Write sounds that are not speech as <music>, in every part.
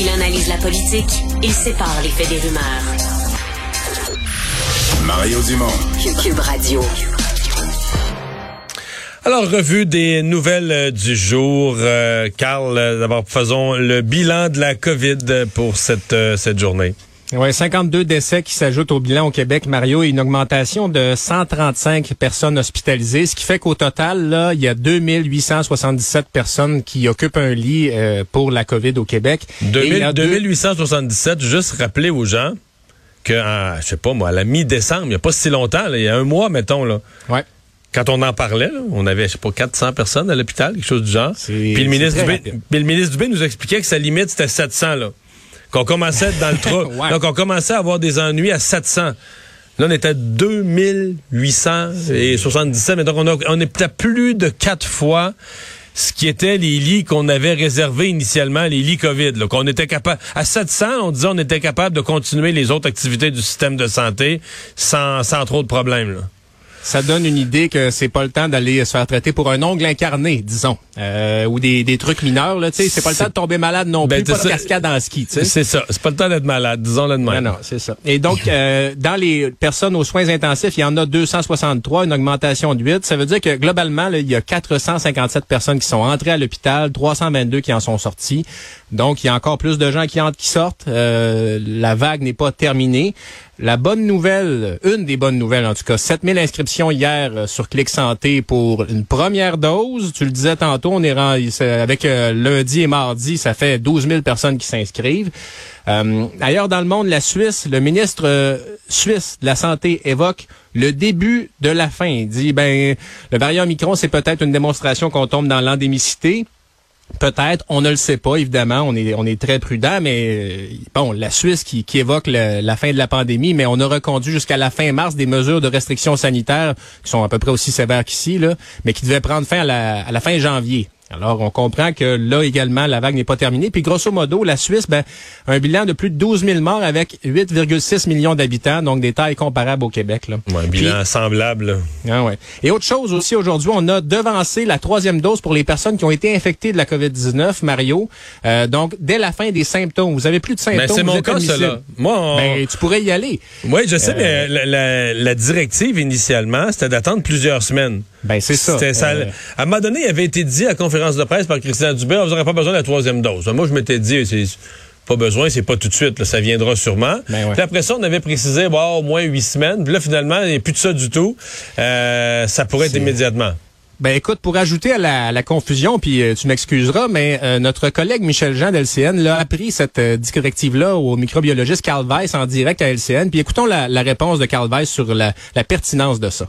Il analyse la politique, il sépare les faits des rumeurs. Mario Dumont. Cube Radio. Alors, revue des nouvelles euh, du jour. Euh, Carl, euh, d'abord, faisons le bilan de la COVID pour cette, euh, cette journée. Oui, 52 décès qui s'ajoutent au bilan au Québec, Mario, et une augmentation de 135 personnes hospitalisées, ce qui fait qu'au total, là, il y a 2877 personnes qui occupent un lit euh, pour la COVID au Québec. Et il y 2000, a deux- 2877, juste rappeler aux gens que, je sais pas moi, à la mi-décembre, il n'y a pas si longtemps, là, il y a un mois, mettons, là, Ouais. quand on en parlait, là, on avait, je sais pas, 400 personnes à l'hôpital, quelque chose du genre. Puis le ministre Dubé, puis le ministre Dubé nous expliquait que sa limite, c'était 700, là. Qu'on commençait à être dans le trou. <laughs> Ouais. Donc, on commençait à avoir des ennuis à 700. Là, on était à 2877. Mais donc, on, a- on est à plus de quatre fois ce qui était les lits qu'on avait réservés initialement, les lits COVID. qu'on était capable À 700, on disait on était capable de continuer les autres activités du système de santé sans, sans trop de problèmes. Là. Ça donne une idée que c'est pas le temps d'aller se faire traiter pour un ongle incarné, disons, euh, ou des, des trucs mineurs. Là, tu sais, c'est pas le temps de tomber malade non Ben, plus, pas c'est de cascade en ski. tu sais. C'est ça. C'est pas le temps d'être malade, disons-le de Non, même. non, c'est ça. Et donc, euh, dans les personnes aux soins intensifs, il y en a 263, une augmentation de 8. Ça veut dire que globalement, là, il y a 457 personnes qui sont entrées à l'hôpital, 322 qui en sont sorties. Donc, il y a encore plus de gens qui entrent, qui sortent. Euh, la vague n'est pas terminée. La bonne nouvelle, une des bonnes nouvelles en tout cas, 7000 inscriptions hier euh, sur Clic Santé pour une première dose. Tu le disais tantôt, on est rendu, avec euh, lundi et mardi, ça fait 12 000 personnes qui s'inscrivent. Euh, ailleurs dans le monde, la Suisse, le ministre euh, suisse de la Santé évoque le début de la fin. Il dit, ben, le variant Omicron, c'est peut-être une démonstration qu'on tombe dans l'endémicité. Peut-être, on ne le sait pas, évidemment, on est, on est très prudent, mais euh, bon, la Suisse qui, évoque la fin de la pandémie, mais on a reconduit jusqu'à la fin mars des mesures de restrictions sanitaires qui sont à peu près aussi sévères qu'ici, là, mais qui devaient prendre fin à la, à la fin janvier. Alors, on comprend que là également, la vague n'est pas terminée. Puis, grosso modo, la Suisse, ben, un bilan de plus de 12 000 morts avec 8,6 millions d'habitants, donc des tailles comparables au Québec. Là. Ouais, un bilan semblable. Ah ouais. Et autre chose aussi aujourd'hui, on a devancé la troisième dose pour les personnes qui ont été infectées de la COVID-19, Mario. Euh, donc, dès la fin des symptômes, vous avez plus de symptômes. Ben, c'est mon cas, cela. Moi, on- Ben, tu pourrais y aller. Oui, je sais, Euh, mais la, la- la directive initialement, c'était d'attendre plusieurs semaines. Ben, c'est ça. Euh, À un moment donné, il avait été dit à la conférence de presse par Christian Dubé, vous n'aurez pas besoin de la troisième dose. Moi, je m'étais dit, c'est pas besoin, c'est pas tout de suite, là, ça viendra sûrement. Ben ouais. Puis après ça, on avait précisé, bon, au moins huit semaines. Puis là, finalement, il n'y a plus de ça du tout. Euh, ça pourrait être immédiatement. Ben écoute, pour ajouter à la, à la confusion, puis euh, tu m'excuseras, mais euh, notre collègue Michel Jean d'LCN l'a appris cette euh, directive-là au microbiologiste Carl Weiss en direct à LCN. Puis écoutons la, la réponse de Carl Weiss sur la, la pertinence de ça.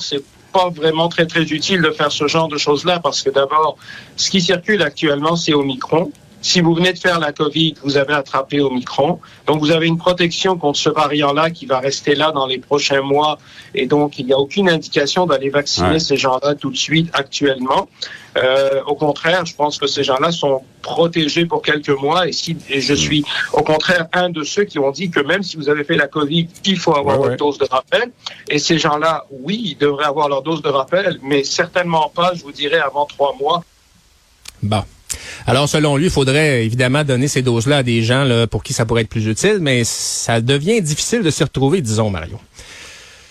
c'est pas vraiment très très utile de faire ce genre de choses-là parce que d'abord, ce qui circule actuellement, c'est Omicron. Si vous venez de faire la COVID, vous avez attrapé Omicron. Donc, vous avez une protection contre ce variant-là qui va rester là dans les prochains mois. Et donc, il n'y a aucune indication d'aller vacciner Ouais. ces gens-là tout de suite actuellement. Euh, au contraire, je pense que ces gens-là sont protégés pour quelques mois. Et, si, et je suis au contraire un de ceux qui ont dit que même si vous avez fait la COVID, il faut avoir Ouais, votre ouais. dose de rappel. Et ces gens-là, oui, ils devraient avoir leur dose de rappel, mais certainement pas, je vous dirais, avant trois mois. Bon. Alors, selon lui, il faudrait évidemment donner ces doses-là à des gens là, pour qui ça pourrait être plus utile, mais ça devient difficile de s'y retrouver, disons, Mario.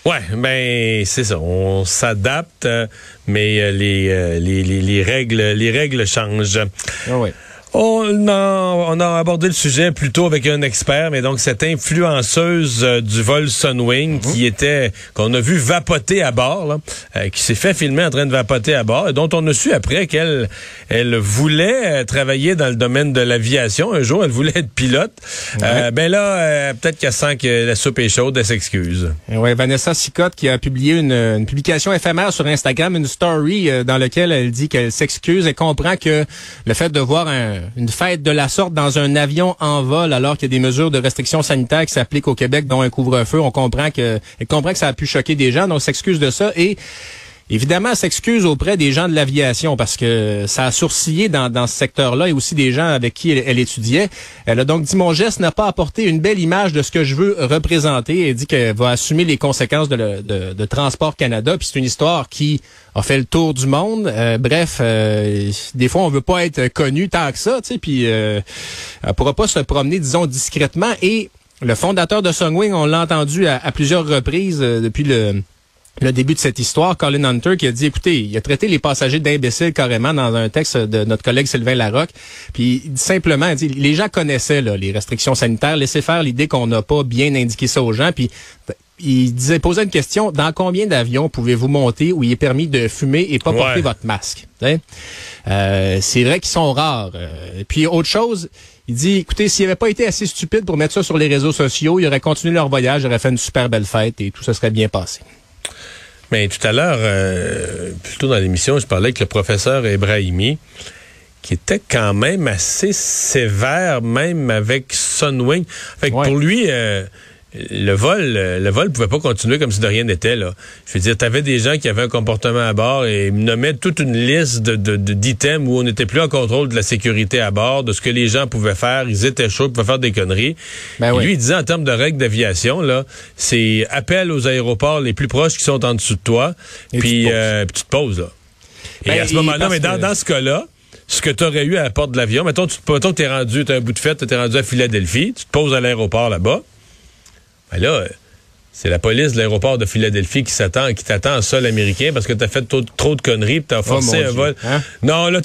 Ouais, ben c'est ça. On s'adapte, euh, mais euh, les, euh, les, les, les règles les règles changent. Ah ouais. On a, on a abordé le sujet plutôt avec un expert, mais donc cette influenceuse euh, du vol Sunwing qui était qu'on a vu vapoter à bord, là, euh, qui s'est fait filmer en train de vapoter à bord, et dont on a su après qu'elle elle voulait euh, travailler dans le domaine de l'aviation. Un jour, elle voulait être pilote. Euh, ben là, peut-être qu'elle sent que la soupe est chaude, elle s'excuse. Eh Ouais, Vanessa Sicotte qui a publié une, une publication éphémère sur Instagram, une story dans laquelle elle dit qu'elle s'excuse et comprend que le fait de voir un- une fête de la sorte dans un avion en vol alors qu'il y a des mesures de restriction sanitaire qui s'appliquent au Québec, dont un couvre-feu, on comprend que elle comprend que ça a pu choquer des gens, donc s'excuse de ça. Et Évidemment, elle s'excuse auprès des gens de l'aviation parce que ça a sourcillé dans, dans ce secteur-là et aussi des gens avec qui elle, elle étudiait. Elle a donc dit mon geste n'a pas apporté une belle image de ce que je veux représenter. Elle dit qu'elle va assumer les conséquences de, le- de- de Transport Canada. Puis c'est une histoire qui a fait le tour du monde. Euh, bref, euh, des fois on veut pas être connu tant que ça, tu sais. Puis euh, euh, pourra pas se promener, disons, discrètement. Et le fondateur de Songwing, on l'a entendu à, plusieurs reprises euh, depuis le le début de cette histoire, Colin Hunter qui a dit, écoutez, il a traité les passagers d'imbéciles carrément dans un texte de notre collègue Sylvain Larocque. Puis simplement, dit, les gens connaissaient là, les restrictions sanitaires, laissez faire l'idée qu'on n'a pas bien indiqué ça aux gens. Puis il disait, posait une question, dans combien d'avions pouvez-vous monter où il est permis de fumer et pas porter votre masque? Euh, c'est vrai qu'ils sont rares. Euh, puis autre chose, il dit, écoutez, s'il avait pas été assez stupide pour mettre ça sur les réseaux sociaux, il aurait continué leur voyage, il aurait fait une super belle fête et tout ça serait bien passé. Mais tout à l'heure, euh, plutôt dans l'émission, je parlais avec le professeur Ebrahimi, qui était quand même assez sévère, même avec Sunwing. Fait que pour lui, euh, le vol, le vol pouvait pas continuer comme si de rien n'était là. Je veux dire, tu avais des gens qui avaient un comportement à bord et ils nommaient toute une liste de, d'items où on n'était plus en contrôle de la sécurité à bord, de ce que les gens pouvaient faire. Ils étaient chauds, ils pouvaient faire des conneries. Ben et lui, il disait en termes de règles d'aviation là, c'est appel aux aéroports les plus proches qui sont en dessous de toi, puis, euh, puis tu te poses là. et ben, à ce moment-là, mais dans, dans ce cas-là, ce que tu aurais eu à la porte de l'avion, mettons, tu, mettons que tu es rendu, tu un bout de fête, tu es rendu à Philadelphie, tu te poses à l'aéroport là-bas. Ben là, c'est la police de l'aéroport de Philadelphie qui s'attend, qui t'attend en sol américain parce que t'as fait trop, de conneries, t'as oh, forcé un vol. Hein? Non, là,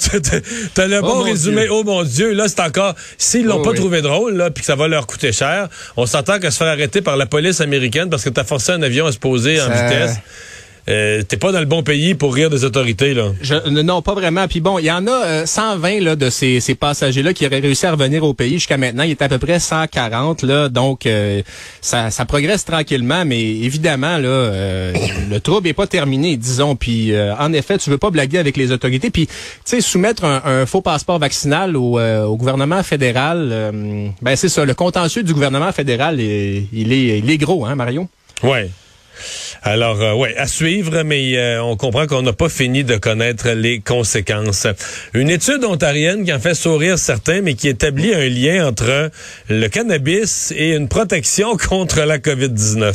t'as le oh, bon résumé. Oh mon Dieu, là, c'est encore. S'ils l'ont oh, pas trouvé drôle, là, puis que ça va leur coûter cher, on s'attend qu'à se faire arrêter par la police américaine parce que t'as forcé un avion à se poser en vitesse. Euh, t'es pas dans le bon pays pour rire des autorités, là. Je, non, pas vraiment. Puis bon, il y en a 120 euh, là, de ces, ces passagers-là qui auraient réussi à revenir au pays jusqu'à maintenant. Il est à peu près 140, là. Donc, euh, ça, ça progresse tranquillement, mais évidemment, là, le trouble est pas terminé, disons. Puis, en effet, tu veux pas blaguer avec les autorités. Puis, tu sais, soumettre un, faux passeport vaccinal au, au gouvernement fédéral, ben c'est ça. Le contentieux du gouvernement fédéral, il, est, il est gros, hein, Mario? Ouais. Alors, euh, ouais, à suivre, mais euh, on comprend qu'on n'a pas fini de connaître les conséquences. Une étude ontarienne qui en fait sourire certains, mais qui établit un lien entre le cannabis et une protection <laughs> contre la COVID-19.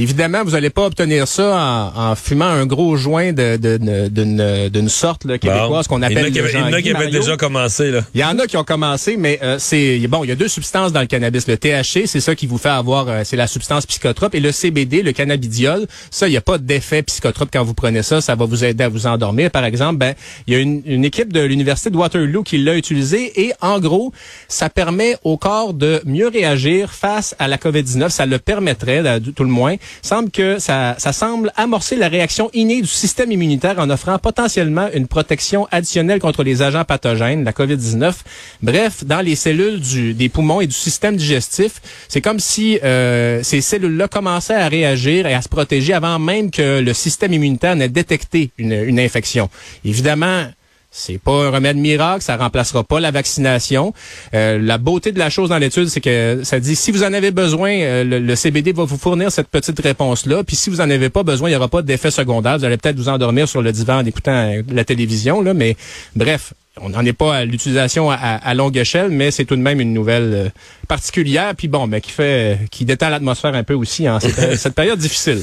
Évidemment, vous n'allez pas obtenir ça en, fumant un gros joint d'une de, sorte là, québécoise qu'on appelle Il y en a qui avaient déjà commencé. Là. Il y en a qui ont commencé, mais euh, c'est bon. Il y a deux substances dans le cannabis. Le THC, c'est ça qui vous fait avoir, euh, c'est la substance psychotrope, et le CBD, le cannabidiol, ça, il n'y a pas d'effet psychotrope quand vous prenez ça. Ça va vous aider à vous endormir, par exemple. Ben, il y a une, une équipe de l'université de Waterloo qui l'a utilisé, et en gros, ça permet au corps de mieux réagir face à la COVID-19. Ça le permettrait, tout le moins semble que ça, ça semble amorcer la réaction innée du système immunitaire en offrant potentiellement une protection additionnelle contre les agents pathogènes, la COVID-19. Bref, dans les cellules du, des poumons et du système digestif, c'est comme si euh, ces cellules-là commençaient à réagir et à se protéger avant même que le système immunitaire n'ait détecté une, une infection. Évidemment, c'est pas un remède miracle, ça remplacera pas la vaccination. Euh, la beauté de la chose dans l'étude, c'est que ça dit si vous en avez besoin, euh, le, CBD va vous fournir cette petite réponse-là. Puis si vous en avez pas besoin, il y aura pas d'effet secondaire. Vous allez peut-être vous endormir sur le divan en écoutant la télévision, là. Mais bref, on n'en est pas à l'utilisation à, longue échelle, mais c'est tout de même une nouvelle euh, particulière, puis bon, mais qui fait, qui détend l'atmosphère un peu aussi en <laughs> cette, période difficile.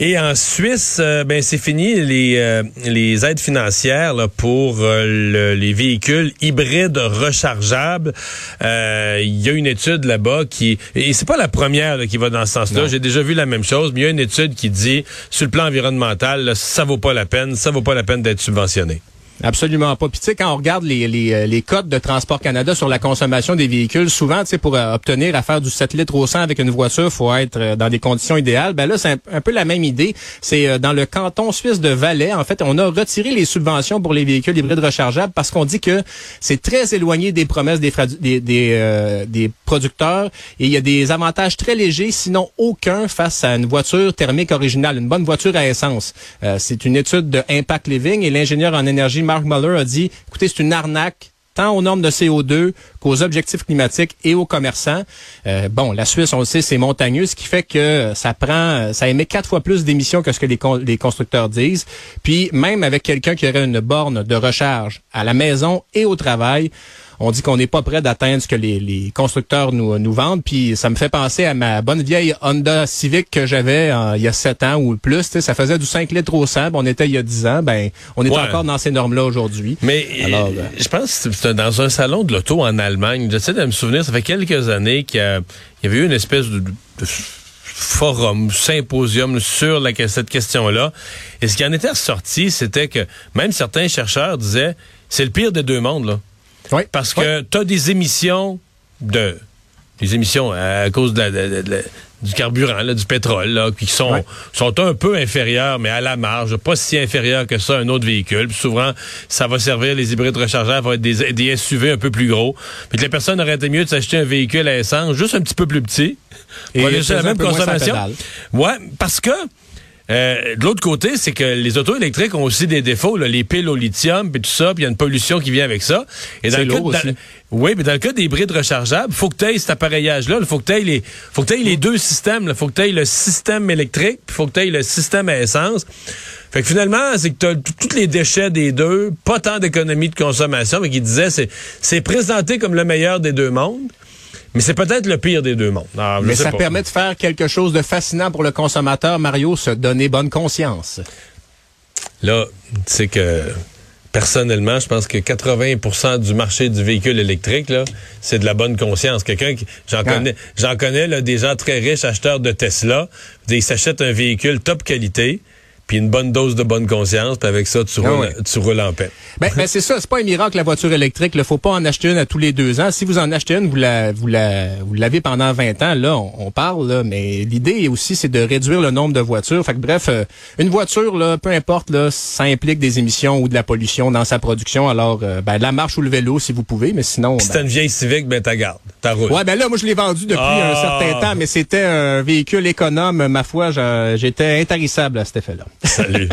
Et en Suisse, euh, ben c'est fini les euh, les aides financières pour les véhicules hybrides rechargeables. Il y a une étude là-bas qui et c'est pas la première qui va dans ce sens-là. J'ai déjà vu la même chose, mais il y a une étude qui dit sur le plan environnemental, ça vaut pas la peine, ça vaut pas la peine d'être subventionné. Absolument pas. Puis tu sais, quand on regarde les, les, euh, les codes de Transport Canada sur la consommation des véhicules, souvent, tu sais, pour euh, obtenir à faire du 7 litres au 100 avec une voiture, faut être euh, dans des conditions idéales. Ben là, c'est un, peu la même idée. C'est dans le canton suisse de Valais, en fait, on a retiré les subventions pour les véhicules hybrides rechargeables parce qu'on dit que c'est très éloigné des promesses des, des, des, des, producteurs et il y a des avantages très légers, sinon aucun, face à une voiture thermique originale, une bonne voiture à essence. c'est une étude de Impact Living et l'ingénieur en énergie Mark Muller a dit, écoutez, c'est une arnaque tant aux normes de CO2 qu'aux objectifs climatiques et aux commerçants. Euh, bon, la Suisse, on le sait, c'est montagneux, ce qui fait que ça prend, ça émet quatre fois plus d'émissions que ce que les, les constructeurs disent. Puis même avec quelqu'un qui aurait une borne de recharge à la maison et au travail, on dit qu'on n'est pas prêt d'atteindre ce que les, les constructeurs nous, nous vendent. Puis ça me fait penser à ma bonne vieille Honda Civic que j'avais il y a 7 ans ou plus. Ça faisait du 5 litres au 100. On était il y a 10 ans. Ben, on est encore dans ces normes-là aujourd'hui. Mais Alors, euh, je pense que c'était dans un salon de l'auto en Allemagne. J'essaie de me souvenir, ça fait quelques années qu'il y, avait eu une espèce de, forum, symposium sur la, cette question-là. Et ce qui en était ressorti, c'était que même certains chercheurs disaient, c'est le pire des deux mondes, là. Oui. Parce que tu as des émissions de des émissions à cause de du carburant, là, du pétrole, là, qui sont, sont un peu inférieures, mais à la marge, pas si inférieures que ça un autre véhicule. souvent, ça va servir, les hybrides rechargeables vont être des, des SUV un peu plus gros. Puis que la personne aurait été mieux de s'acheter un véhicule à essence, juste un petit peu plus petit. Et la même consommation. Ouais, parce que euh, de l'autre côté, c'est que les autos électriques ont aussi des défauts, les piles au lithium, puis tout ça, puis il y a une pollution qui vient avec ça. Et dans le cas, oui, mais dans le cas des brides rechargeables, faut que tu aies cet appareillage-là, il faut que tu aies les, faut que les deux systèmes, il faut que tu aies le système électrique, puis faut que tu aies le système à essence. Fait que finalement, c'est que tu as tous les déchets des deux, pas tant d'économie de consommation, mais qui disait c'est c'est présenté comme le meilleur des deux mondes. Mais c'est peut-être le pire des deux mondes. Ah, mais ça permet de faire quelque chose de fascinant pour le consommateur, Mario, se donner bonne conscience. Là, c'est que personnellement, je pense que 80% du marché du véhicule électrique, là, c'est de la bonne conscience. Quelqu'un qui, j'en ah. connais, j'en connais là, des gens très riches acheteurs de Tesla, ils s'achètent un véhicule top qualité puis une bonne dose de bonne conscience, puis avec ça, tu, ah roules, tu roules en paix. Ben, ben c'est ça, c'est pas un miracle la voiture électrique. Il faut pas en acheter une à tous les deux ans. Si vous en achetez une, vous la, vous la, vous l'avez pendant 20 ans. Là, on, parle là, mais l'idée aussi, c'est de réduire le nombre de voitures. Fait que bref, euh, une voiture là, peu importe là, ça implique des émissions ou de la pollution dans sa production. Alors, euh, ben la marche ou le vélo si vous pouvez, mais sinon. Si ben, une vieille Civic, ben ta garde, ta route. Ouais, ben là, moi je l'ai vendu depuis un ah! certain temps, mais c'était un véhicule économe. Ma foi, j'étais intarissable à cet effet-là. Salut.